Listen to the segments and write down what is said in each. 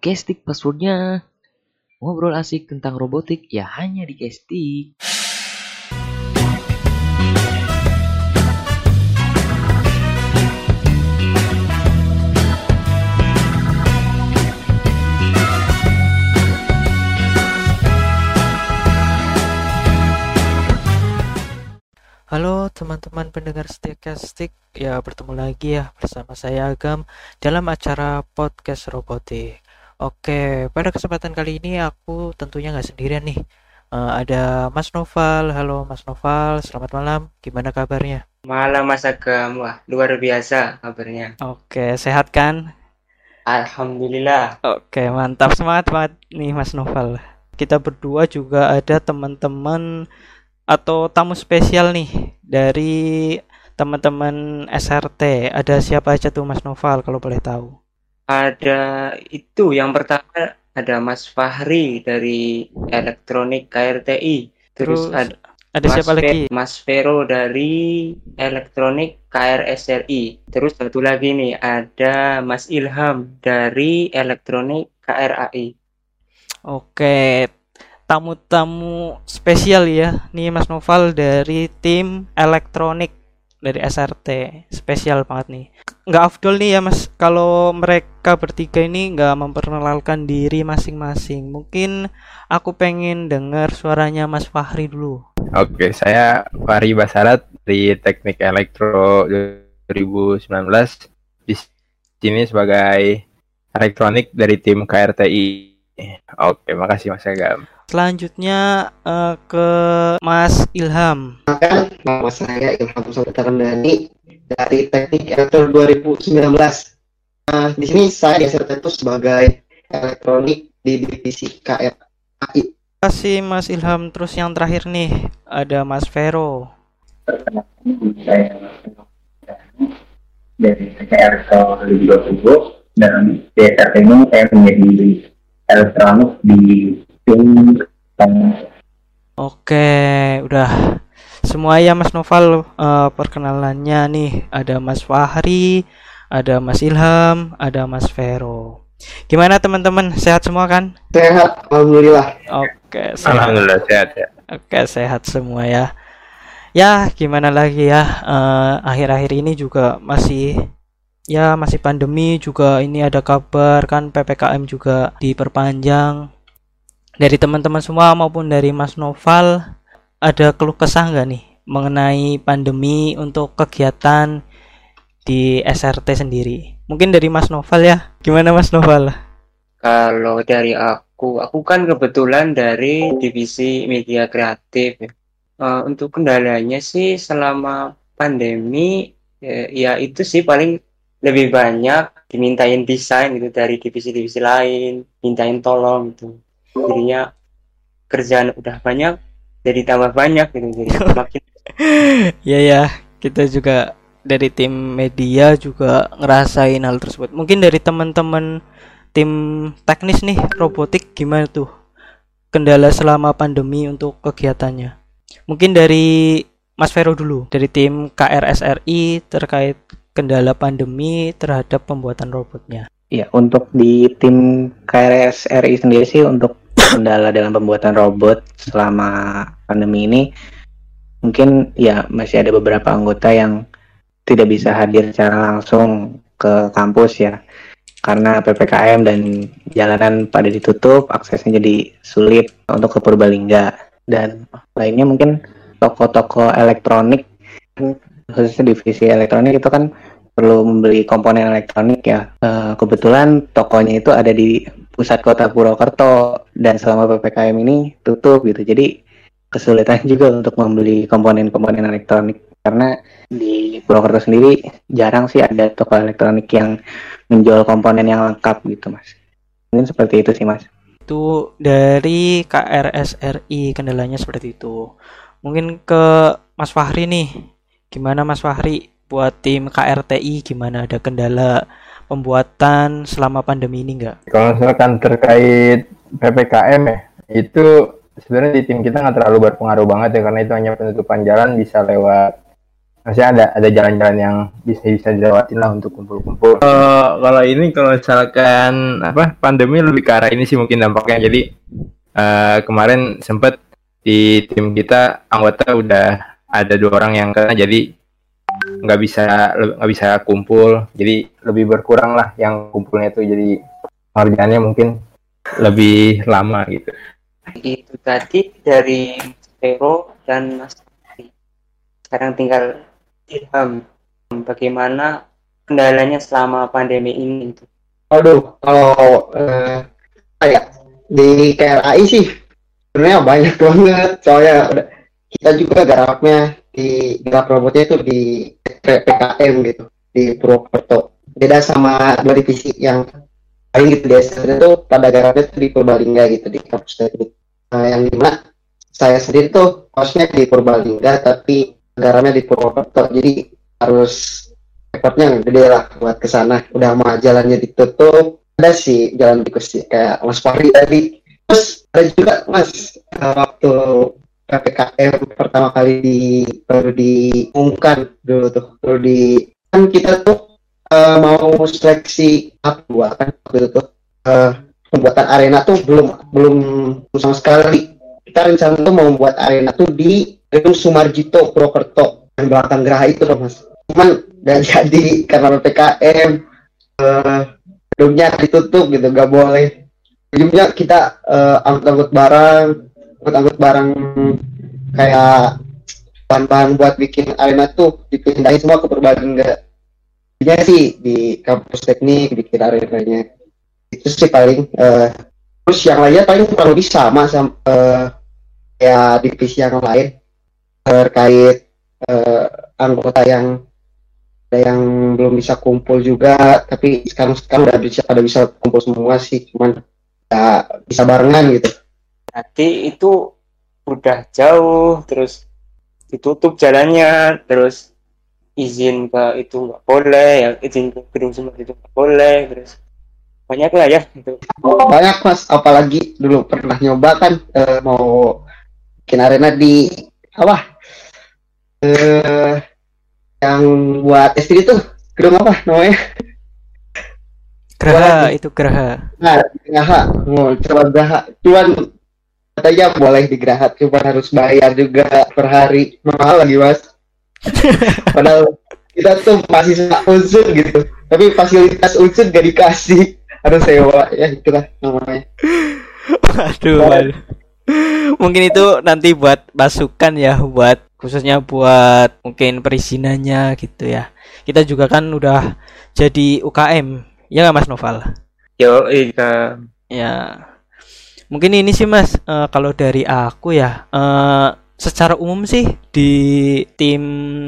Gestik passwordnya. Ngobrol asik tentang robotik ya hanya di Gestik. Halo teman-teman pendengar setia ya bertemu lagi ya bersama saya Agam dalam acara podcast robotik. Oke, pada kesempatan kali ini aku tentunya nggak sendirian nih. Eh, ada Mas Noval, halo Mas Noval, selamat malam. Gimana kabarnya? Malam Mas Agam, wah luar biasa kabarnya. Oke, sehat kan? Alhamdulillah. Oke, mantap semangat banget nih Mas Noval. Kita berdua juga ada teman-teman atau tamu spesial nih dari teman-teman SRT. Ada siapa aja tuh Mas Noval kalau boleh tahu? Ada itu yang pertama ada Mas Fahri dari Elektronik KRTI. Terus Terus, ada Ada Mas, siapa Fe- lagi? Mas Vero dari Elektronik KRSRI. Terus satu lagi nih ada Mas Ilham dari Elektronik KRAI. Oke, tamu-tamu spesial ya. Nih Mas Noval dari tim elektronik dari SRT. Spesial banget nih. Nggak afdol nih ya Mas, kalau mereka bertiga ini nggak memperkenalkan diri masing-masing. Mungkin aku pengen dengar suaranya Mas Fahri dulu. Oke, saya Fahri Basarat dari Teknik Elektro 2019 di sini sebagai elektronik dari tim KRTI. Oke, makasih Mas Agam. Selanjutnya eh, ke Mas Ilham. Nama saya Ilham Sultan Ramdhani dari Teknik Elektro 2019. Nah, di sini saya di SRT itu sebagai elektronik di divisi KRAI. Terima kasih Mas Ilham. Terus yang terakhir nih ada Mas Vero. saya dari TKR ke 2020 dan di SRT ini saya menjadi elektronik di tim Oke, udah semua ya Mas Noval eh, perkenalannya nih. Ada Mas Fahri, ada Mas Ilham, ada Mas Vero. Gimana teman-teman? Sehat semua kan? Sehat, Alhamdulillah. Oke, sehat. Alhamdulillah sehat ya. Oke, sehat semua ya. Ya, gimana lagi ya? eh, Akhir-akhir ini juga masih ya masih pandemi juga ini ada kabar kan PPKM juga diperpanjang. Dari teman-teman semua maupun dari Mas Noval ada keluh kesah nggak nih mengenai pandemi untuk kegiatan di SRT sendiri? Mungkin dari Mas Noval ya. Gimana Mas Noval? Kalau dari aku, aku kan kebetulan dari divisi media kreatif. ya. Eh, untuk kendalanya sih selama pandemi, eh, ya itu sih paling lebih banyak dimintain desain gitu dari divisi-divisi lain, mintain tolong gitu. Jadinya kerjaan udah banyak, jadi tambah banyak gitu. Jadi makin Ya ya, kita juga dari tim media juga ngerasain hal tersebut. Mungkin dari teman-teman tim teknis nih robotik gimana tuh kendala selama pandemi untuk kegiatannya? Mungkin dari Mas Vero dulu dari tim KRSRI terkait kendala pandemi terhadap pembuatan robotnya. Ya, untuk di tim KRS RI sendiri sih untuk kendala dalam pembuatan robot selama pandemi ini mungkin ya masih ada beberapa anggota yang tidak bisa hadir secara langsung ke kampus ya. Karena PPKM dan jalanan pada ditutup aksesnya jadi sulit untuk ke Purbalingga. Dan lainnya mungkin toko-toko elektronik khususnya divisi elektronik itu kan perlu membeli komponen elektronik ya. Eh, kebetulan tokonya itu ada di pusat kota Purwokerto dan selama PPKM ini tutup gitu. Jadi kesulitan juga untuk membeli komponen-komponen elektronik karena di Purwokerto sendiri jarang sih ada toko elektronik yang menjual komponen yang lengkap gitu, Mas. Mungkin seperti itu sih, Mas. Itu dari KRSRI kendalanya seperti itu. Mungkin ke Mas Fahri nih. Gimana Mas Fahri buat tim KRTI gimana ada kendala pembuatan selama pandemi ini enggak? Kalau misalkan terkait PPKM ya, itu sebenarnya di tim kita nggak terlalu berpengaruh banget ya karena itu hanya penutupan jalan bisa lewat Maksudnya ada ada jalan-jalan yang bisa bisa dilewatin lah untuk kumpul-kumpul. Eh, kalau ini kalau misalkan apa pandemi lebih ke arah ini sih mungkin dampaknya. Jadi eh, kemarin sempet di tim kita anggota udah ada dua orang yang kena jadi nggak bisa nggak bisa kumpul. Jadi lebih berkurang lah yang kumpulnya itu jadi pengerjaannya mungkin lebih lama gitu. Itu tadi dari Vero dan Mas sekarang tinggal Ilham bagaimana kendalanya selama pandemi ini itu? Aduh, kalau eh, kayak di KRAI sih sebenarnya banyak banget. Soalnya udah- kita juga garapnya di garap robotnya itu di PKM gitu di Purwokerto. Beda sama dua divisi yang lain gitu di STM itu pada garapnya itu di Purbalingga gitu di kampus teknik. Nah, yang di mana saya sendiri tuh kosnya di Purbalingga tapi garapnya di Purwokerto jadi harus effortnya gede lah buat ke sana udah mah jalannya ditutup ada sih jalan tikus sih kayak Mas Fahri tadi terus ada juga Mas eh, waktu PPKM pertama kali di baru diumumkan dulu tuh. Baru di kan kita tuh eh, mau seleksi tahap dua kan waktu itu tuh. Eh, pembuatan arena tuh belum belum sama sekali. Kita rencana tuh mau membuat arena tuh di gedung Sumarjito Purwokerto yang belakang Geraha itu loh mas. Cuman gak jadi karena ppkm eh gedungnya ditutup gitu gak boleh. Ujungnya kita eh, angkut-angkut barang angkut-angkut barang kayak bahan-bahan buat bikin arena tuh dipindahin semua ke Purbalingga Jadinya sih di kampus teknik bikin arenanya. Itu sih paling eh, terus yang lainnya paling kurang lebih sama sama eh, ya divisi yang lain. Terkait eh, anggota yang ada yang belum bisa kumpul juga tapi sekarang sekarang udah bisa pada bisa kumpul semua sih cuman ya bisa barengan gitu Berarti itu udah jauh, terus ditutup jalannya, terus izin ke itu nggak boleh, ya izin ke gedung sumber itu nggak boleh, terus banyak lah ya itu. banyak mas apalagi dulu pernah nyoba kan eh, mau bikin arena di apa eh yang buat SD itu gedung apa namanya Geraha itu Geraha. nah Graha mau coba Graha cuman katanya boleh di Graha cuman harus bayar juga per hari mahal lagi mas padahal kita tuh masih unsur gitu tapi fasilitas unsur gak dikasih harus sewa ya itulah namanya Waduh, waduh. Mungkin itu nanti buat masukan ya buat khususnya buat mungkin perizinannya gitu ya. Kita juga kan udah jadi UKM, ya nggak Mas Noval? Yo, iya. Ya. Mungkin ini sih Mas, eh, kalau dari aku ya, eh, secara umum sih di tim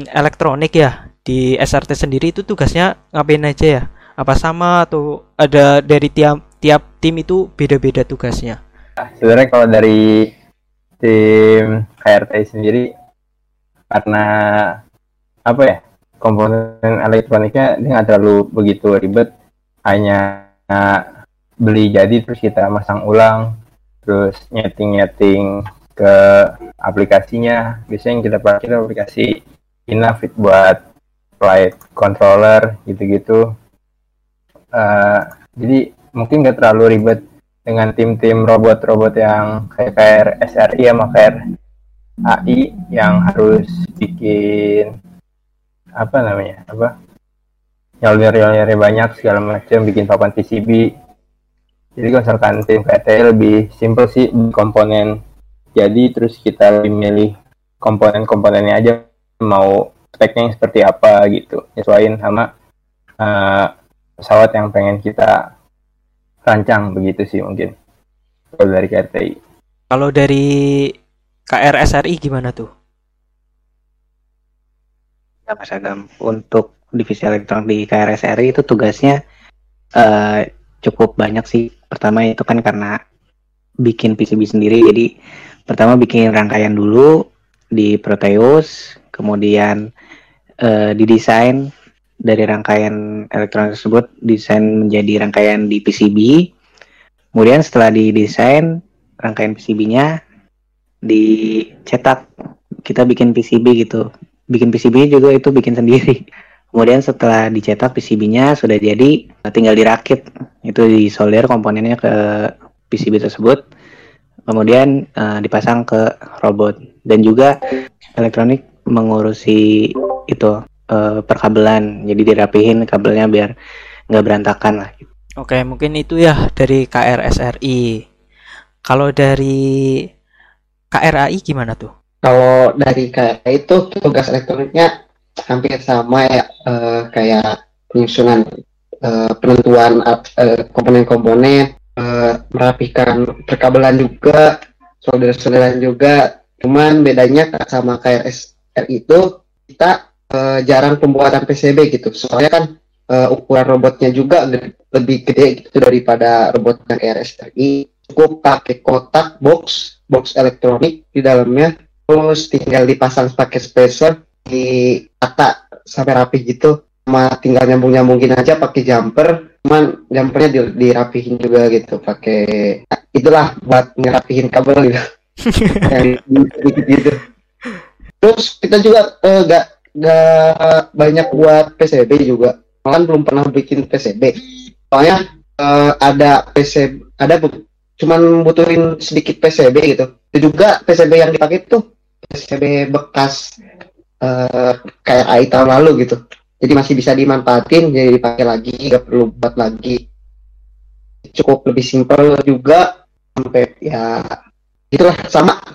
elektronik ya, di SRT sendiri itu tugasnya ngapain aja ya? Apa sama atau ada dari tiap tiap tim itu beda-beda tugasnya? sebenarnya kalau dari tim KRT sendiri karena apa ya komponen elektroniknya dia nggak terlalu begitu ribet hanya beli jadi terus kita masang ulang terus nyeting nyeting ke aplikasinya. Biasanya yang kita pakai itu aplikasi Inafit buat flight controller gitu-gitu. Eh, jadi mungkin nggak terlalu ribet dengan tim-tim robot-robot yang kayak KR SRI sama KR AI yang harus bikin apa namanya apa? Nyolir-nyolirnya banyak segala macam bikin papan PCB jadi misalkan tim KT lebih simple sih komponen jadi terus kita lebih milih komponen-komponennya aja mau speknya yang seperti apa gitu nyesuaiin sama eh, pesawat yang pengen kita rancang begitu sih mungkin kalau dari KRTI Kalau dari KRSRI gimana tuh? Ya, Mas Agam. Untuk divisi elektronik di KRSRI itu tugasnya eh, cukup banyak sih. Pertama itu kan karena bikin PCB sendiri. Jadi pertama bikin rangkaian dulu di Proteus, kemudian eh, didesain dari rangkaian elektronik tersebut desain menjadi rangkaian di PCB. Kemudian setelah didesain rangkaian PCB-nya dicetak, kita bikin PCB gitu bikin PCB juga itu bikin sendiri. Kemudian setelah dicetak PCB-nya sudah jadi, tinggal dirakit. Itu disolder komponennya ke PCB tersebut. Kemudian uh, dipasang ke robot dan juga elektronik mengurusi itu uh, perkabelan. Jadi dirapihin kabelnya biar nggak berantakan lah. Oke, mungkin itu ya dari KRSRI. Kalau dari KRAI gimana tuh? Kalau dari KRAI itu tugas elektroniknya hampir sama ya uh, kayak penyusunan uh, penentuan komponen-komponen, uh, merapikan perkabelan juga, solder-solderan juga. Cuman bedanya sama KRSRI itu kita uh, jarang pembuatan PCB gitu. Soalnya kan uh, ukuran robotnya juga lebih gede gitu daripada robot yang RSRI cukup pakai kotak box box elektronik di dalamnya terus tinggal dipasang pakai spacer di tata sampai rapi gitu. Sama tinggal nyambung nyambungin aja pakai jumper. Cuman jumpernya di, dirapihin juga gitu pakai itulah buat ngerapihin kabel gitu. Gitu, gitu. terus kita juga uh, gak, gak banyak buat PCB juga. Kan belum pernah bikin PCB soalnya uh, ada PCB ada bu cuman butuhin sedikit PCB gitu. Itu juga PCB yang dipakai tuh PCB bekas uh, kayak AI tahun lalu gitu. Jadi masih bisa dimanfaatin jadi dipakai lagi nggak perlu buat lagi. Cukup lebih simpel juga sampai ya itulah sama.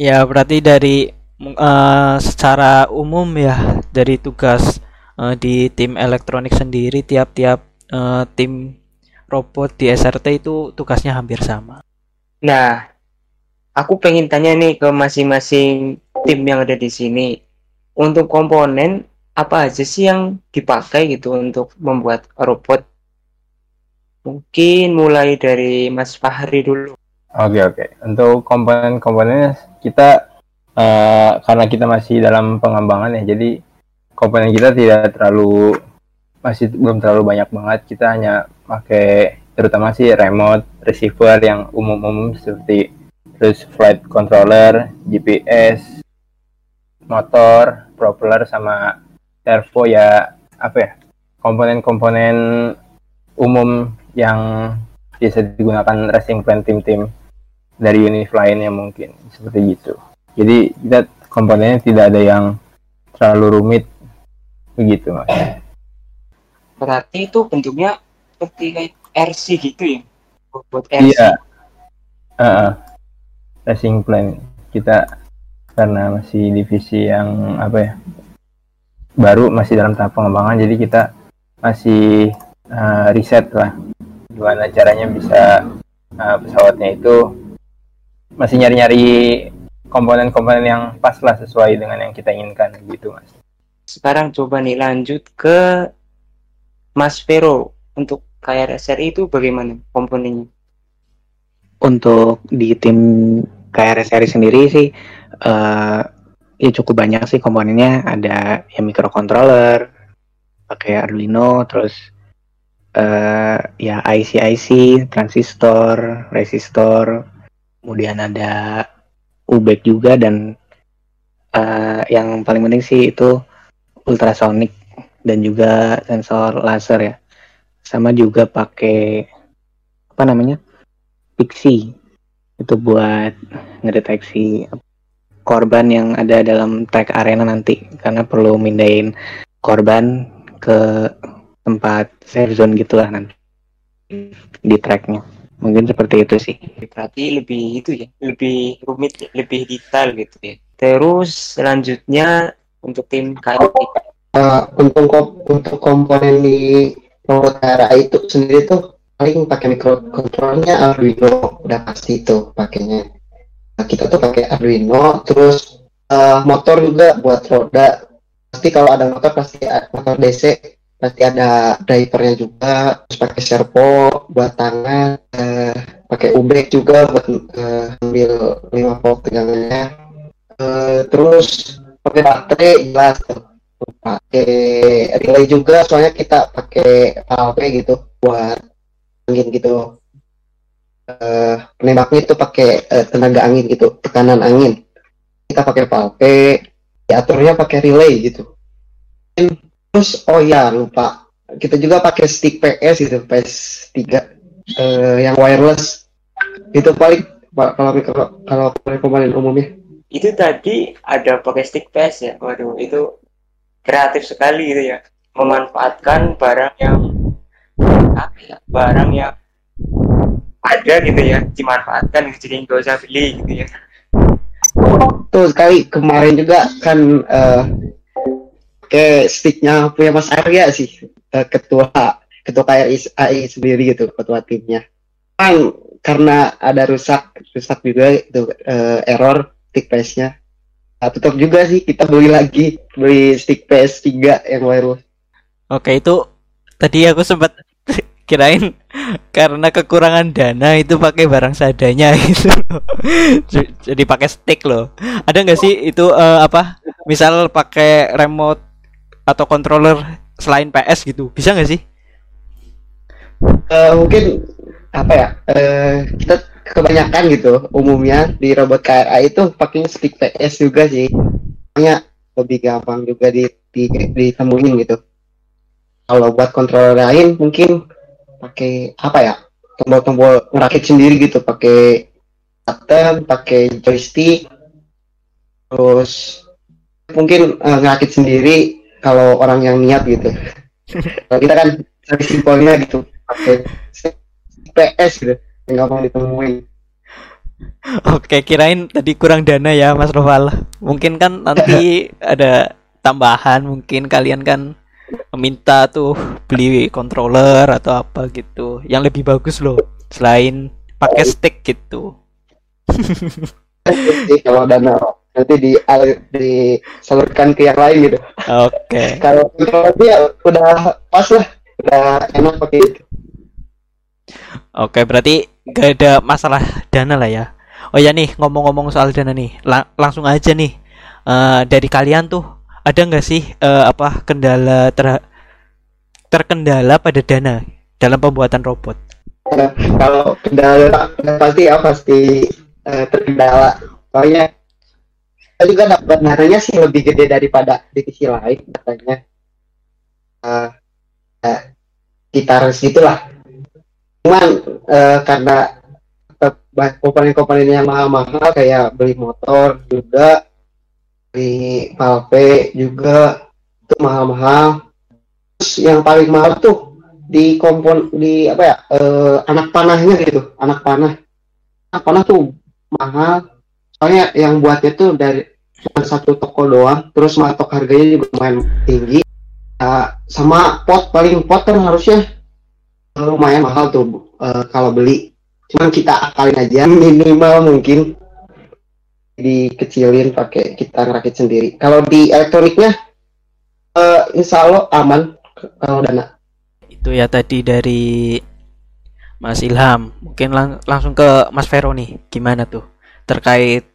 Ya berarti dari uh, secara umum ya dari tugas uh, di tim elektronik sendiri tiap-tiap uh, tim robot di SRT itu tugasnya hampir sama. Nah, aku pengen tanya nih ke masing-masing tim yang ada di sini. Untuk komponen apa aja sih yang dipakai gitu untuk membuat robot? Mungkin mulai dari Mas Fahri dulu. Oke oke. Untuk komponen-komponennya kita uh, karena kita masih dalam pengembangan ya, jadi komponen kita tidak terlalu masih belum terlalu banyak banget kita hanya pakai terutama sih remote receiver yang umum-umum seperti terus flight controller GPS motor propeller sama servo ya apa ya komponen-komponen umum yang biasa digunakan racing plan tim-tim dari unit lainnya mungkin seperti gitu. Jadi kita komponennya tidak ada yang terlalu rumit begitu mas. Berarti itu bentuknya seperti RC gitu ya? Buat RC iya. Uh, racing plan kita karena masih divisi yang apa ya baru masih dalam tahap pengembangan jadi kita masih uh, riset lah gimana caranya bisa uh, pesawatnya itu masih nyari-nyari komponen-komponen yang pas lah sesuai dengan yang kita inginkan gitu mas sekarang coba nih lanjut ke Mas Vero untuk KRSRI itu bagaimana komponennya? Untuk di tim KRSRI sendiri sih uh, ya cukup banyak sih komponennya ada yang microcontroller pakai Arduino terus uh, ya IC IC transistor resistor kemudian ada UBEK juga dan uh, yang paling penting sih itu ultrasonic dan juga sensor laser ya. Sama juga pakai apa namanya? Pixie. Itu buat ngedeteksi korban yang ada dalam track arena nanti. Karena perlu mindahin korban ke tempat safe zone gitulah nanti di tracknya. Mungkin seperti itu sih. Berarti lebih itu ya lebih rumit lebih detail gitu ya. Terus selanjutnya untuk tim KLT. Uh, untuk untuk komponen di KRA itu sendiri tuh paling pakai microcontrollernya Arduino udah pasti itu pakainya. Nah, kita tuh pakai Arduino terus uh, motor juga buat roda. Pasti kalau ada motor pasti ada motor DC pasti ada drivernya juga terus pakai servo buat tangan uh, pakai ubek juga buat uh, ambil 5 volt tegangannya uh, terus pakai baterai jelas pakai relay juga soalnya kita pakai valve gitu buat angin gitu. Uh, penembaknya itu pakai uh, tenaga angin gitu tekanan angin. Kita pakai valve diaturnya pakai relay gitu. Terus oh ya lupa. Kita juga pakai stick PS gitu PS 3 eh, yang wireless. Itu paling kalau kalau kalau komponen umumnya. Itu tadi ada pakai stick PS ya. Waduh, itu kreatif sekali gitu ya. Memanfaatkan barang yang apa ya? Barang yang ada gitu ya, dimanfaatkan jadi nggak usah beli gitu ya. tuh sekali kemarin juga kan eh kayak sticknya punya Mas Arya sih eh, ketua ketua KRI AI sendiri gitu ketua timnya kan karena ada rusak rusak juga itu eh, error stick PS-nya nah, tutup juga sih kita beli lagi beli stick PS 3 yang baru Oke, itu tadi aku sempat kirain karena kekurangan dana itu pakai barang seadanya gitu. Jadi pakai stick loh. Ada nggak sih itu eh, apa? Misal pakai remote atau controller selain PS gitu. Bisa nggak sih? Eh, mungkin apa ya eh, kita kebanyakan gitu umumnya di robot KRA itu pakai stick PS juga sih makanya lebih gampang juga di, di ditemuin gitu kalau buat controller lain mungkin pakai apa ya tombol-tombol ngerakit sendiri gitu. Pakai button pakai joystick terus mungkin eh, ngerakit sendiri kalau orang yang niat gitu. Kalau kita kan lebih simpelnya gitu pakai PS gitu yang gampang ditemuin. Oke, kirain tadi kurang dana ya Mas Roval. Mungkin kan nanti ada tambahan, mungkin kalian kan meminta tuh beli controller atau apa gitu. Yang lebih bagus loh selain pakai stick gitu. Kalau dana nanti di disalurkan ke yang lain gitu Oke. kalau kalau dia udah pas lah udah enak pakai itu Oke, berarti gak ada masalah dana lah ya. Oh ya nih, ngomong-ngomong soal dana nih, la- langsung aja nih. Eh, dari kalian tuh ada nggak sih eh, apa kendala ter- terkendala pada dana dalam pembuatan robot? Nah, kalau kendala pasti ya pasti eh, terkendala. Soalnya kita juga dapat dananya sih lebih gede daripada divisi lain katanya. Eh, eh, sekitar cuman eh, karena komponen-komponen yang mahal-mahal kayak beli motor juga beli valve juga itu mahal-mahal. Terus yang paling mahal tuh di kompon di apa ya eh, anak panahnya gitu anak panah. Anak panah tuh mahal. Soalnya yang buatnya tuh dari satu toko doang terus matok harganya juga lumayan tinggi. Ya, sama pot paling pot kan harusnya lumayan mahal tuh eh, kalau beli. Cuman kita akalin aja minimal mungkin dikecilin pakai kita ngerakit sendiri kalau di elektroniknya eh, insya Allah aman kalau dana Itu ya tadi dari Mas Ilham. Mungkin lang- langsung ke Mas Vero nih. Gimana tuh terkait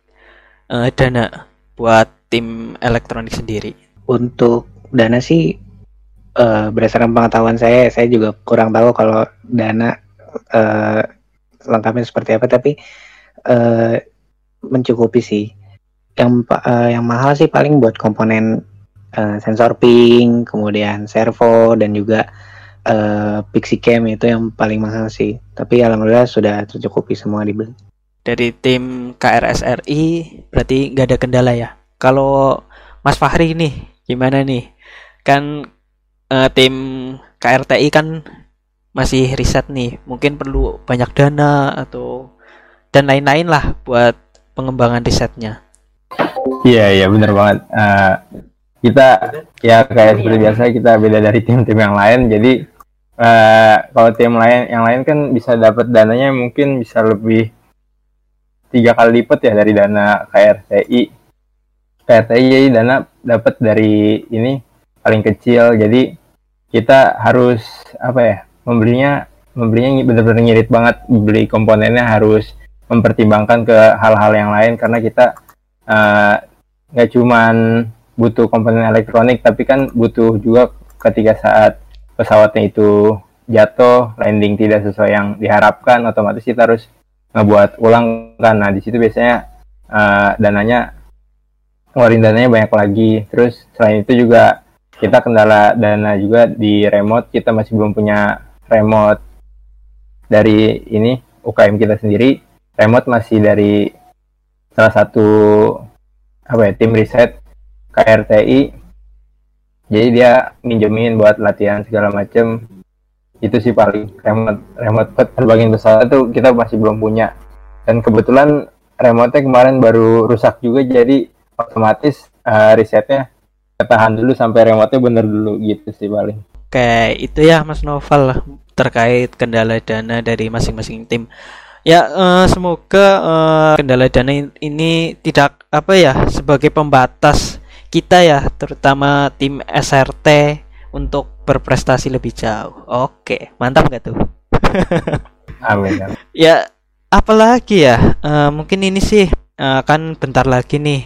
eh, dana buat tim elektronik sendiri? Untuk dana sih eh, berdasarkan pengetahuan saya, saya juga kurang tahu kalau dana eh, lengkapnya seperti apa, tapi eh, mencukupi sih. Yang eh, yang mahal sih paling buat komponen eh, sensor ping, kemudian servo dan juga eh, pixie cam itu yang paling mahal sih. Tapi alhamdulillah sudah tercukupi semua dibeli. dari tim KRSRI berarti nggak ada kendala ya. Kalau Mas Fahri nih gimana nih? Kan eh, tim KRTI kan masih riset nih, mungkin perlu banyak dana atau dan lain-lain lah buat pengembangan risetnya. Iya iya bener banget. Eh, kita ya kayak seperti biasa kita beda dari tim-tim yang lain. Jadi eh, kalau tim lain yang lain kan bisa dapat dananya mungkin bisa lebih tiga kali lipat ya dari dana KRTI. KRTI jadi dana dapat dari ini paling kecil. Jadi kita harus apa ya membelinya membelinya benar-benar ngirit banget beli komponennya harus mempertimbangkan ke hal-hal yang lain karena kita eh, nggak cuman butuh komponen elektronik tapi kan butuh juga ketika saat pesawatnya itu jatuh landing tidak sesuai yang diharapkan otomatis kita harus ngebuat ulang kan. Nah di situ biasanya eh, dananya ngeluarin dananya banyak lagi. Terus selain itu juga kita kendala dana juga di remote. Kita masih belum punya remote dari ini UKM kita sendiri remote masih dari salah satu apa ya tim riset KRTI jadi dia minjemin buat latihan segala macem. Itu sih paling remote remote buat terbangin pesawat itu kita masih belum punya. Dan kebetulan remote kemarin baru rusak juga jadi otomatis uh, risetnya tahan dulu sampai remote-nya bener dulu gitu sih paling. Oke, itu ya Mas Novel terkait kendala dana dari masing-masing tim. Ya, eh, semoga eh, kendala dana in- ini tidak apa ya sebagai pembatas kita ya, terutama tim SRT untuk berprestasi lebih jauh. Oke, mantap nggak tuh? amin, amin. Ya, apalagi ya? Eh, mungkin ini sih eh, kan bentar lagi nih.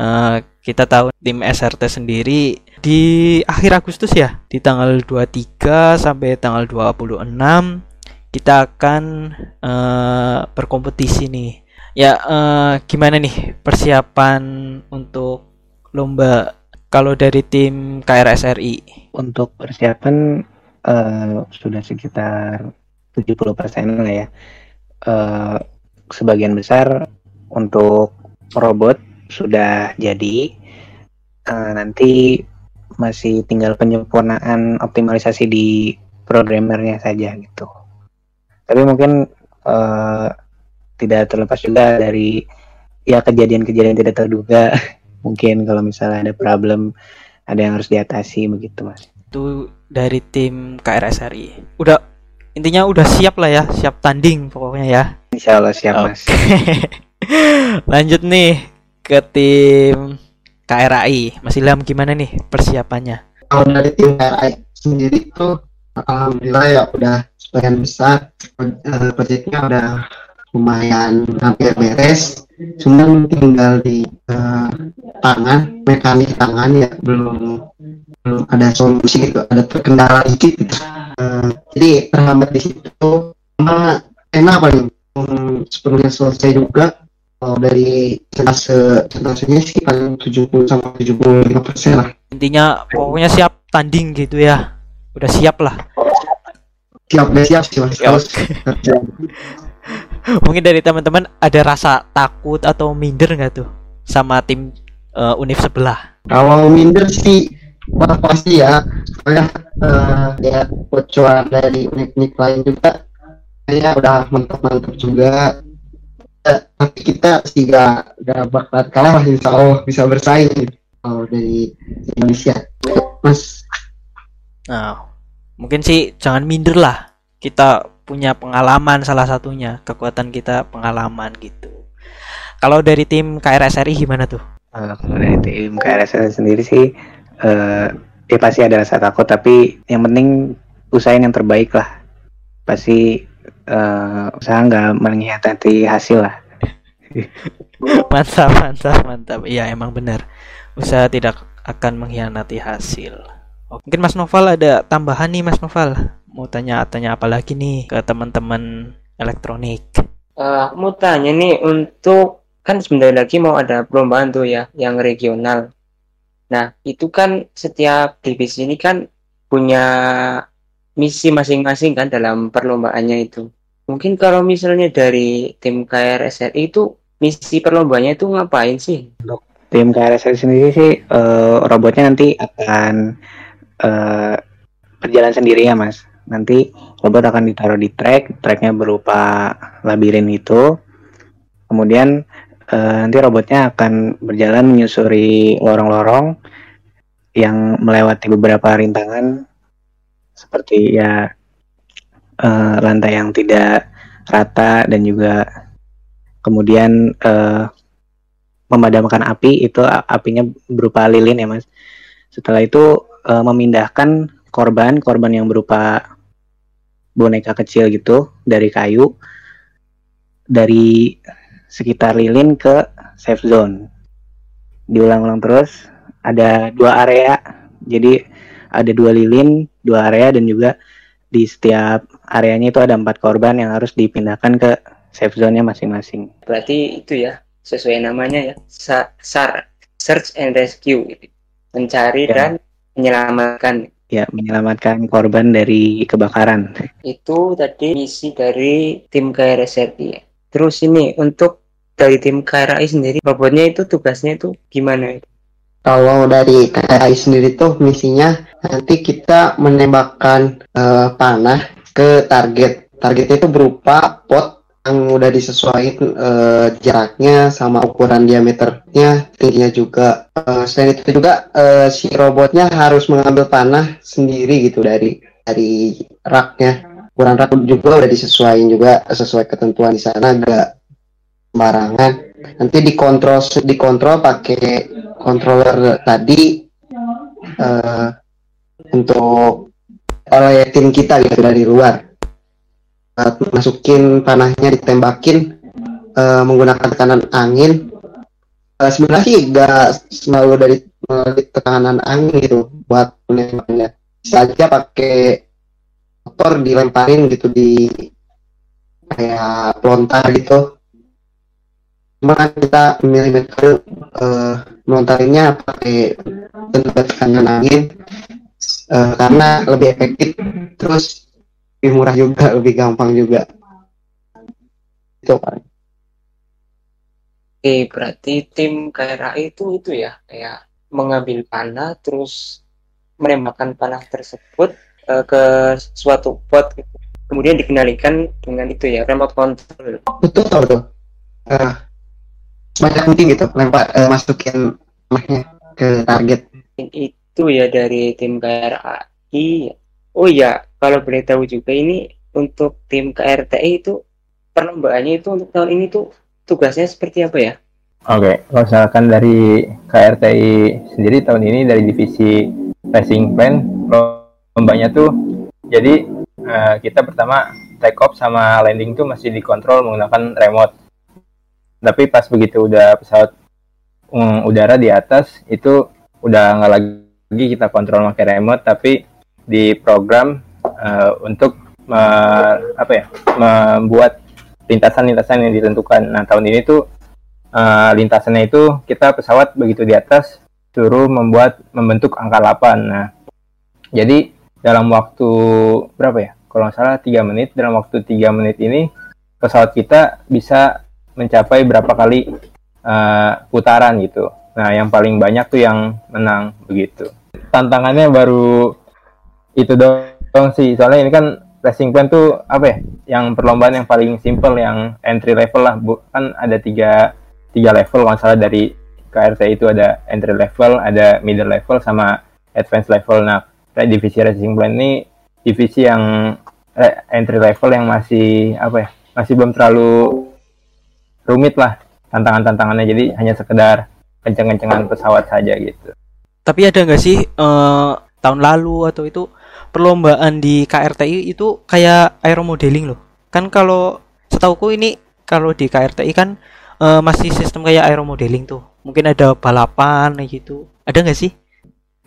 eh, kita tahu tim SRT sendiri di akhir Agustus ya, di tanggal 23 sampai tanggal 26 kita akan eh, berkompetisi nih. Ya, eh, gimana nih persiapan untuk lomba kalau dari tim KRSRI? Untuk persiapan eh, sudah sekitar 70% lah ya. Eh, sebagian besar untuk robot sudah jadi. Eh, nanti masih tinggal penyempurnaan optimalisasi di programmernya saja gitu. Tapi mungkin eh, tidak terlepas juga dari ya kejadian-kejadian tidak terduga. mungkin kalau misalnya ada problem ada yang harus diatasi begitu mas. Itu dari tim KRSRI. Udah intinya udah siap lah ya, siap tanding pokoknya ya. Insya Allah siap mas. Lanjut nih ke tim KRAI. Mas Ilham gimana nih persiapannya? kalau dari tim KRI sendiri tuh alhamdulillah ya udah sebagian besar eh, proyeknya udah lumayan hampir beres cuman tinggal di eh, tangan mekanik tangan ya belum belum ada solusi gitu ada terkendala dikit gitu. Eh, jadi terhambat di situ cuma enak paling belum sepenuhnya selesai juga kalau dari centase centasenya sih paling 70 sama 75 persen lah Intinya pokoknya siap tanding gitu ya. Udah siap lah. Siap udah siap sih mas. Terus. Mungkin dari teman-teman ada rasa takut atau minder nggak tuh sama tim eh, univ sebelah? kalau minder sih wah pasti ya. Soalnya eh, ya bocoran dari unik-unik lain juga kayaknya udah mantap-mantap juga. Eh, tapi kita sih gak, gak bakal kalah lah insya Allah bisa bersaing kalau dari Indonesia. Mas. Nah, mungkin sih jangan minder lah. Kita punya pengalaman salah satunya, kekuatan kita pengalaman gitu. Kalau dari tim KRSRI gimana tuh? Eh, kalau dari tim KRSL sendiri sih eh ya pasti ada rasa takut tapi yang penting usahain yang terbaik lah. Pasti eh usaha nggak mengkhianati hasil lah. Mantap, mantap, mantap. Iya, emang benar. Usaha tidak akan mengkhianati hasil. Oke, Mungkin Mas Noval ada tambahan nih Mas Noval. Mau tanya-tanya apa lagi nih ke teman-teman elektronik? Eh, aku mau tanya nih untuk kan sebentar lagi mau ada perlombaan tuh ya yang regional. Nah, itu kan setiap divisi ini kan punya misi masing-masing kan dalam perlombaannya itu. Mungkin kalau misalnya dari tim KRSRI itu misi perlombaannya itu ngapain sih? Tim KRSL sendiri sih eh, robotnya nanti akan eh, berjalan sendiri ya mas. Nanti robot akan ditaruh di track, tracknya berupa labirin itu. Kemudian eh, nanti robotnya akan berjalan menyusuri lorong-lorong yang melewati beberapa rintangan seperti ya eh, lantai yang tidak rata dan juga kemudian eh, memadamkan api itu apinya berupa lilin ya mas setelah itu eh, memindahkan korban korban yang berupa boneka kecil gitu dari kayu dari sekitar lilin ke safe zone. Diulang-ulang terus ada dua area. Jadi ada dua lilin dua area dan juga di setiap areanya itu ada empat korban yang harus dipindahkan ke safe zone-nya masing-masing. Berarti itu ya sesuai namanya ya Sa- SAR search and rescue, mencari Ya. dan menyelamatkan. Ya, menyelamatkan korban dari kebakaran. Itu tadi misi dari tim KRSRI. ya. Terus ini untuk dari tim KRI sendiri, robotnya itu tugasnya itu gimana? Kalau dari KRI sendiri tuh misinya nanti kita menembakkan eh, panah ke target. Targetnya itu berupa pot yang udah disesuaikan eh, jaraknya sama ukuran diameternya, tingginya juga. Eh, selain itu juga eh, si robotnya harus mengambil panah sendiri gitu dari dari raknya. Ukuran rak juga udah disesuaikan juga sesuai ketentuan di sana, enggak sembarangan. Nanti dikontrol dikontrol pakai controller tadi eh, untuk oleh tim kita gitu dari luar Eh, masukin panahnya ditembakin eh, menggunakan tekanan angin. Eh, sebenarnya sih gak selalu dari melalui tekanan angin gitu buat menembaknya bisa aja pakai motor dilemparin gitu di kayak pelontar gitu. Cuma kan kita memilih metode eh, melontarinnya pakai tenaga tekanan angin eh, karena lebih efektif. Terus lebih murah juga lebih gampang juga itu Pak. Oke, berarti tim KRI itu itu ya kayak mengambil panah terus menembakkan panah tersebut eh, ke suatu pot gitu. kemudian dikendalikan dengan itu ya remote control. betul betul betul Eh, sebanyak mungkin gitu lempar eh, masukin panahnya ke target Itu ya dari tim KRI. Oh ya, kalau boleh tahu juga ini untuk tim KRTI itu perlombaannya itu untuk tahun ini tuh tugasnya seperti apa ya? Oke, kalau misalkan dari KRTI sendiri tahun ini dari divisi racing plan lombanya tuh jadi eh, kita pertama take off sama landing tuh masih dikontrol menggunakan remote. Tapi pas begitu udah pesawat mm, udara di atas itu udah nggak lagi kita kontrol pakai remote tapi di program eh, untuk me- apa ya membuat lintasan-lintasan yang ditentukan. Nah tahun ini tuh eh, lintasannya itu kita pesawat begitu di atas suruh membuat membentuk angka 8. Nah, jadi dalam waktu berapa ya? Kalau nggak salah 3 menit, dalam waktu 3 menit ini pesawat kita bisa mencapai berapa kali eh, putaran gitu. Nah, yang paling banyak tuh yang menang begitu. Tantangannya baru itu dong sih. Soalnya ini kan racing plan tuh apa ya? Yang perlombaan yang paling simple yang entry level lah. Bu, kan ada tiga tiga level kalau salah dari KRT itu ada entry level, ada middle level sama advanced level. Nah, divisi racing plan ini divisi yang eh, entry level yang masih apa ya? Masih belum terlalu rumit lah tantangan-tantangannya. Jadi hanya sekedar kenceng-kencengan pesawat saja gitu. Tapi ada nggak sih eh, tahun lalu atau itu perlombaan di KRTI itu kayak aeromodeling loh. Kan kalau setauku ini kalau di KRTI kan eh, masih sistem kayak aeromodeling tuh. Mungkin ada balapan gitu. Ada nggak sih?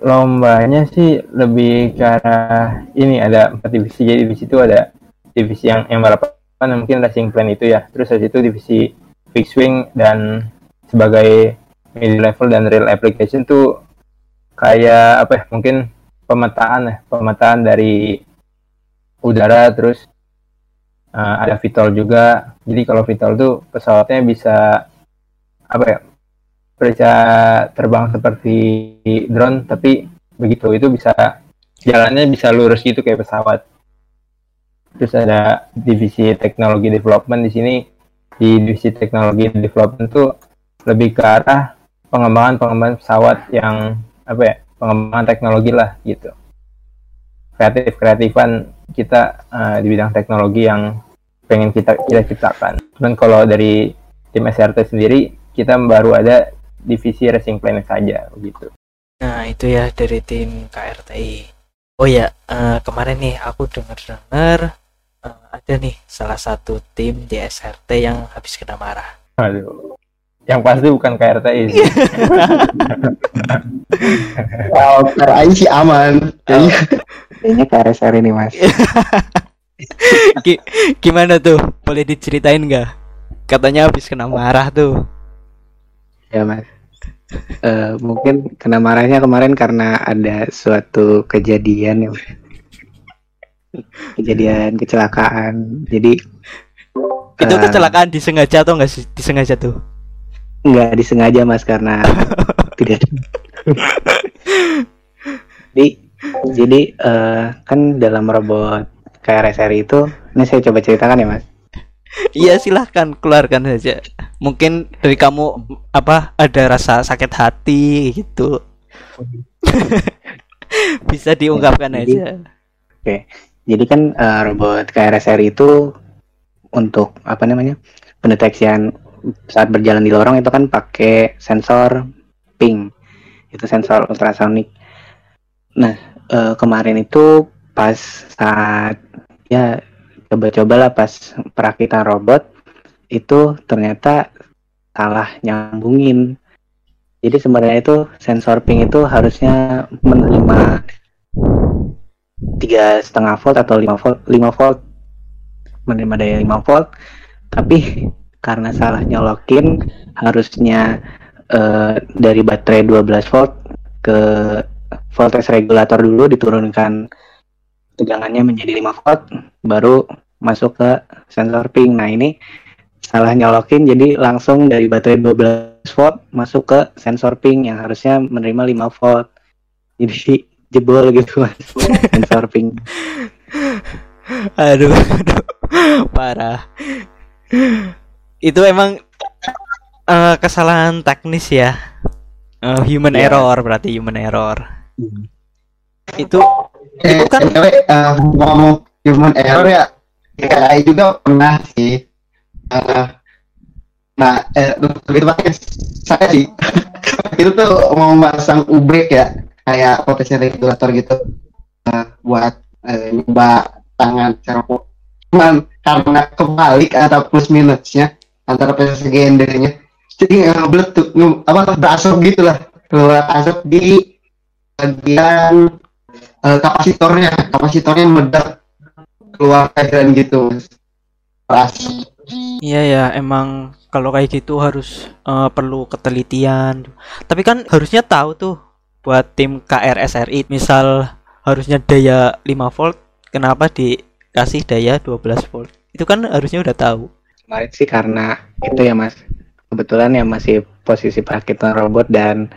lombanya sih lebih ke arah ini ada empat divisi jadi divisi itu ada divisi yang yang balapan mungkin racing plan itu ya terus habis itu divisi fixed wing dan sebagai middle level dan real application tuh kayak apa ya mungkin pemetaan ya pemetaan dari udara terus uh, ada VTOL juga. Jadi kalau VTOL tuh pesawatnya bisa apa ya bisa terbang seperti drone tapi begitu itu bisa jalannya bisa lurus gitu kayak pesawat. Terus ada divisi teknologi development di sini. Di divisi teknologi development tuh lebih ke arah pengembangan pengembangan pesawat yang apa ya pengembangan teknologi lah gitu kreatif kreatifan kita uh, di bidang teknologi yang pengen kita kita ciptakan dan kalau dari tim SRT sendiri kita baru ada divisi racing planet saja begitu. Nah, itu ya dari tim KRTI. Oh ya, eh, kemarin nih aku dengar-dengar eh, ada nih salah satu tim di SRT yang habis kena marah. Aduh. Yang pasti bukan KRTI sih. kalau KRI sih aman Kayaknya KRSR ini mas. Gi- Gimana tuh? Boleh diceritain nggak? Katanya habis kena marah tuh. ya mas. Eh, mungkin kena marahnya kemarin karena ada suatu kejadian yang kejadian kecelakaan. Jadi Itu eh, kecelakaan disengaja atau enggak sih? Disengaja tuh. Nggak disengaja mas karena tidak. jadi jadi eh, kan dalam robot KRSRI itu ini saya coba ceritakan ya mas. Iya silahkan keluarkan saja. Mungkin dari kamu apa ada rasa sakit hati gitu. Bisa diungkapkan Jadi- aja. Jadi kan eh, robot KRSRI itu untuk apa namanya pendeteksian saat berjalan di lorong itu kan pakai sensor ping, itu sensor ultrasonik. Nah eh, kemarin itu pas saat ya coba-cobalah pas perakitan robot itu ternyata salah nyambungin. Jadi sebenarnya itu sensor ping itu harusnya menerima tiga setengah volt atau 5 volt 5 volt menerima daya 5 volt tapi karena salah nyolokin harusnya eh, dari baterai 12 volt ke voltage regulator dulu diturunkan tegangannya menjadi 5 volt baru masuk ke sensor ping nah ini salah nyolokin jadi langsung dari baterai 12 volt masuk ke sensor ping yang harusnya menerima 5 volt. Jadi jebol gitu mas. Sensor ping Aduh, aduh, parah. Itu emang eh, kesalahan teknis ya. Eh, human Iya. error berarti human error. Itu Eh, Itu kan- eh, ngomong human error ya, ya saya juga pernah sih. Eh, nah, eh, lebih tepatnya saya sih. itu tuh mau memasang ubrek ya, kayak potensi regulator gitu, eh, buat eh, nyoba tangan servo. Cuman karena kebalik atau plus minusnya antara PSG nya jadi ngebeletuk, nge- apa berasap gitu lah, keluar asap di bagian eh, kapasitornya kapasitornya meledak keluar cairan gitu mas Iya ya, emang kalau kayak gitu harus eh, perlu ketelitian. Tapi kan harusnya tahu tuh buat tim KRSRI, misal harusnya daya 5 volt, kenapa dikasih daya 12 volt? Itu kan harusnya udah tahu. Kemarin sih karena itu ya mas. Kebetulan ya masih posisi perakitan robot dan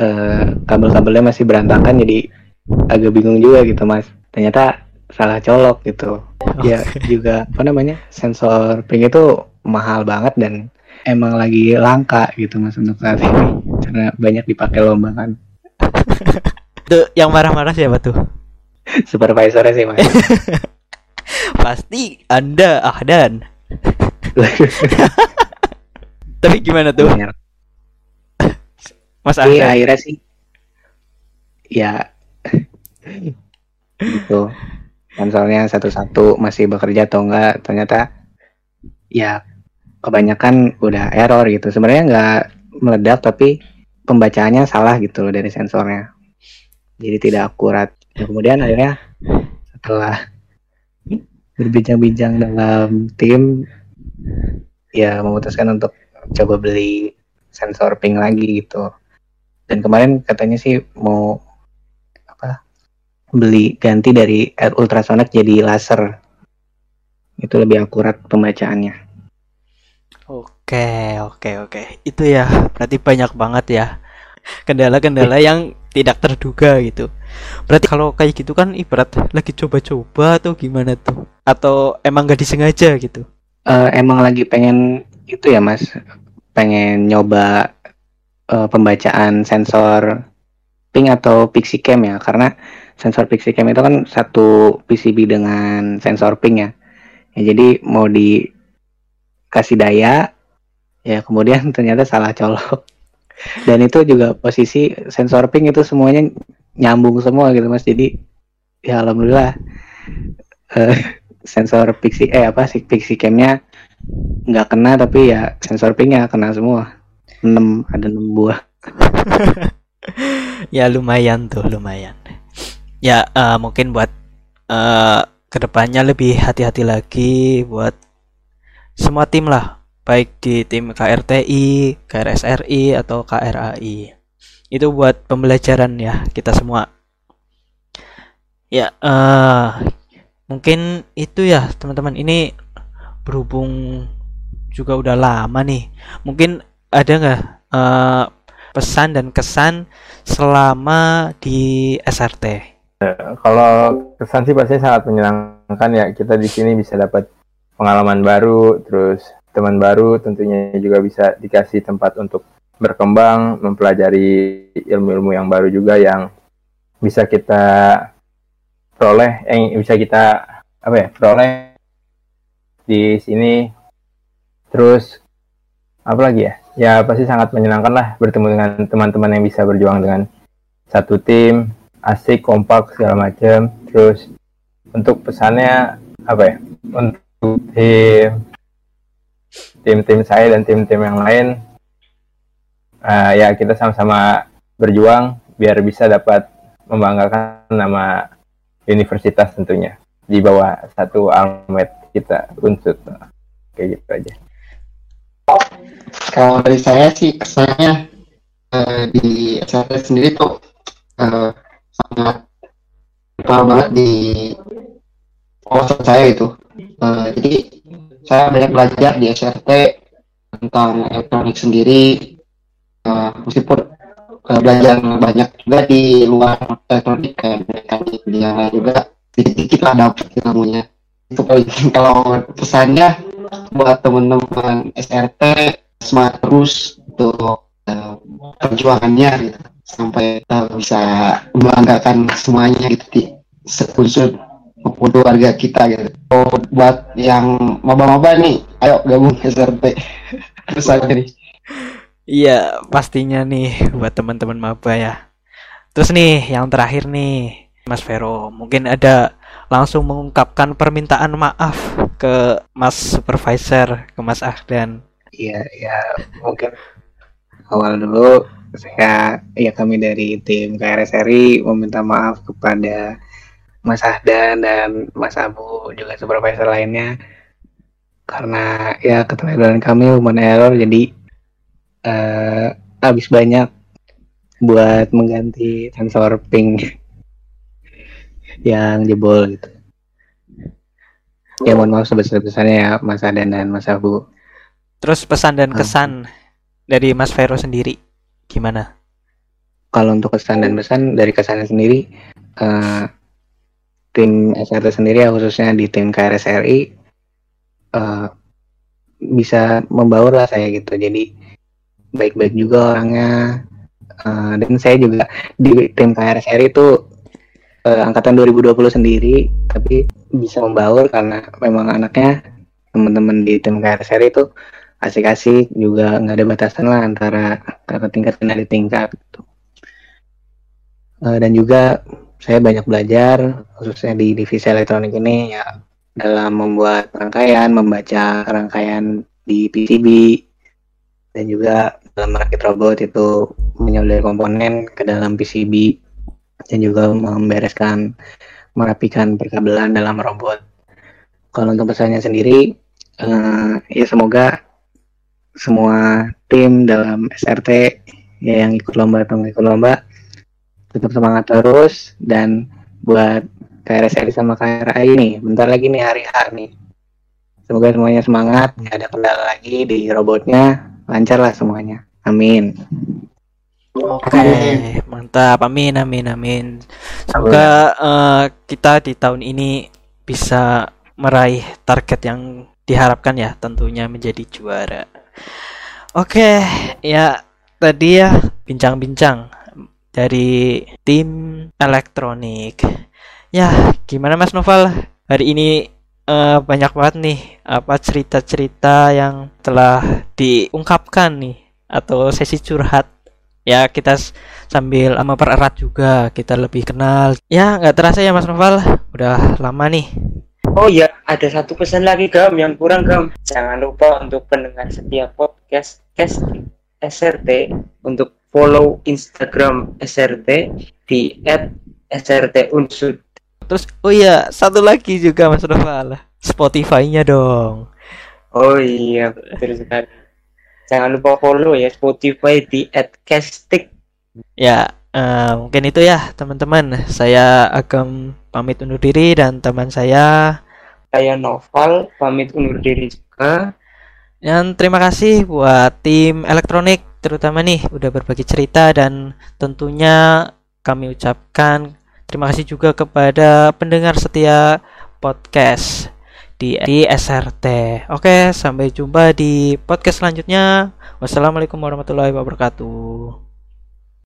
eh, kabel-kabelnya masih berantakan jadi agak bingung juga gitu mas. Ternyata salah colok gitu. Ya juga apa namanya sensor ping itu mahal banget dan emang lagi langka gitu mas untuk saat ini. Karena banyak dipakai lomba kan Itu yang marah-marah siapa tuh? supervisornya sih mas. Pasti Anda Ahdan. Tapi gimana tuh, Banyak. Mas Tapi Ahdan? akhirnya sih. Ya. Gitu. Konsolnya satu-satu masih bekerja atau enggak ternyata ya kebanyakan udah error gitu. Sebenarnya nggak meledak tapi pembacaannya salah gitu loh dari sensornya. Jadi tidak akurat. Dan kemudian akhirnya setelah berbincang-bincang dalam tim ya memutuskan untuk coba beli sensor ping lagi gitu dan kemarin katanya sih mau apa beli ganti dari air ultrasonic jadi laser itu lebih akurat pembacaannya Oke, oke, oke. Itu ya, berarti banyak banget ya kendala-kendala yang tidak terduga gitu. Berarti kalau kayak gitu kan ibarat lagi coba-coba atau gimana tuh? Atau emang gak disengaja gitu? Eh, emang lagi pengen itu ya mas. Pengen nyoba eh, pembacaan sensor ping atau pixicam ya. Karena sensor pixicam itu kan satu PCB dengan sensor ping ya. Ya, jadi mau dikasih daya ya kemudian ternyata salah colok. Dan itu juga posisi sensor ping itu semuanya nyambung semua gitu mas. Jadi ya alhamdulillah. Eh, sensor pixie eh apa sih pixicamnya nggak kena tapi ya sensor pingnya kena semua 6 ada 6 buah ya lumayan tuh, lumayan. Ya eh, mungkin buat eh ke depannya lebih hati-hati lagi buat semua tim lah baik di tim KRTI, KRSRI atau KRAI. Itu buat pembelajaran ya kita semua. Ya, eh mungkin itu ya teman-teman. Ini berhubung juga udah lama nih. Mungkin ada nggak eh, pesan dan kesan selama di SRT? Kalau kesan sih pasti sangat menyenangkan ya. Kita di sini bisa dapat pengalaman baru, terus teman baru tentunya juga bisa dikasih tempat untuk berkembang, mempelajari ilmu-ilmu yang baru juga yang bisa kita peroleh, yang bisa kita apa ya peroleh di sini. Terus apa lagi ya? Ya pasti sangat menyenangkan lah bertemu dengan teman-teman yang bisa berjuang dengan satu tim, asik, kompak segala macam. Terus untuk pesannya apa ya? Untuk tim tim-tim saya dan tim-tim yang lain uh, ya kita sama-sama berjuang biar bisa dapat membanggakan nama universitas tentunya di bawah satu almet kita unsur kayak gitu aja. Kalau dari saya sih kesannya eh, di SRT sendiri tuh eh, sangat kenal banget di wawasan saya itu. Eh, jadi saya banyak belajar di SRT tentang elektronik sendiri, eh, meskipun eh, belajar banyak juga di luar elektronik kayak mekanik lain juga sedikit-sedikit lah dapat ilmunya. Itu kalau pesannya buat teman-teman SRT semangat terus untuk eh, perjuangannya gitu sampai eh, bisa membanggakan semuanya gitu di seunsur maupun keluarga kita gitu. Oh, buat yang maba-maba nih, ayo gabung SRT. Pesannya nih. Iya, pastinya nih buat teman-teman maba ya. Terus nih, yang terakhir nih, Mas Vero, mungkin ada langsung mengungkapkan permintaan maaf ke Mas Supervisor, ke Mas Ahdan. Iya, ya mungkin awal dulu saya ya kami dari tim KRSRI meminta maaf kepada Mas Ahdan dan Mas Abu juga supervisor lainnya karena ya keterlibatan kami human error jadi eh, habis banyak buat mengganti sensor ping yang jebol gitu. Ya mohon maaf sebesar-besarnya ya Mas Ahdan dan Mas Abu. Terus pesan dan Ah. kesan dari Mas Vero sendiri gimana? kalau untuk kesan dan pesan dari kesannya sendiri eh, tim SRT sendiri ya khususnya di tim KRSRI eh, bisa membaur lah saya gitu jadi baik-baik juga orangnya Eh, dan saya juga di tim KRSRI itu eh, angkatan 2020 sendiri tapi bisa membaur karena memang anaknya teman-teman di tim KRSRI itu asik-asik juga nggak ada batasan lah antara kakak tingkat dan adik tingkat gitu. Eh, dan juga saya banyak belajar khususnya di divisi elektronik ini ya dalam membuat rangkaian, membaca rangkaian di PCB dan juga merakit robot itu menyoldar komponen ke dalam PCB dan juga membereskan merapikan perkabelan dalam robot. Kalau untuk pesannya sendiri eh, ya semoga semua tim dalam SRT ya yang ikut lomba atau nggak ikut lomba tetap semangat terus dan buat KRSRI sama KRAI nih. Bentar lagi nih hari H nih. Semoga semuanya semangat nggak ada kendala lagi di robotnya lancar lah semuanya amin Oke, mantap. Amin, amin, amin. Semoga eh, kita di tahun ini bisa meraih target yang diharapkan ya, tentunya menjadi juara. Oke, ya tadi ya bincang-bincang dari tim elektronik. Ya, gimana Mas Noval? Hari ini eh, banyak banget nih apa cerita-cerita yang telah diungkapkan nih atau sesi curhat ya kita sambil mempererat juga kita lebih kenal ya nggak terasa ya Mas Noval udah lama nih Oh iya, ada satu pesan lagi Gam yang kurang Gam. Jangan lupa untuk pendengar setiap podcast casting SRT untuk follow Instagram SRT di @srtunsud. Terus oh iya satu lagi juga Mas Noval Spotify-nya dong Oh iya, betul sekali. Jangan lupa follow ya Spotify di @castik. Ya, eh, mungkin itu ya teman-teman. Saya akan pamit undur diri dan teman saya. Saya Noval pamit undur diri juga. Dan terima kasih buat tim elektronik terutama nih udah berbagi cerita dan tentunya kami ucapkan terima kasih juga kepada pendengar setia podcast di, di SRT. Oke, sampai jumpa di podcast selanjutnya. Wassalamualaikum warahmatullahi wabarakatuh.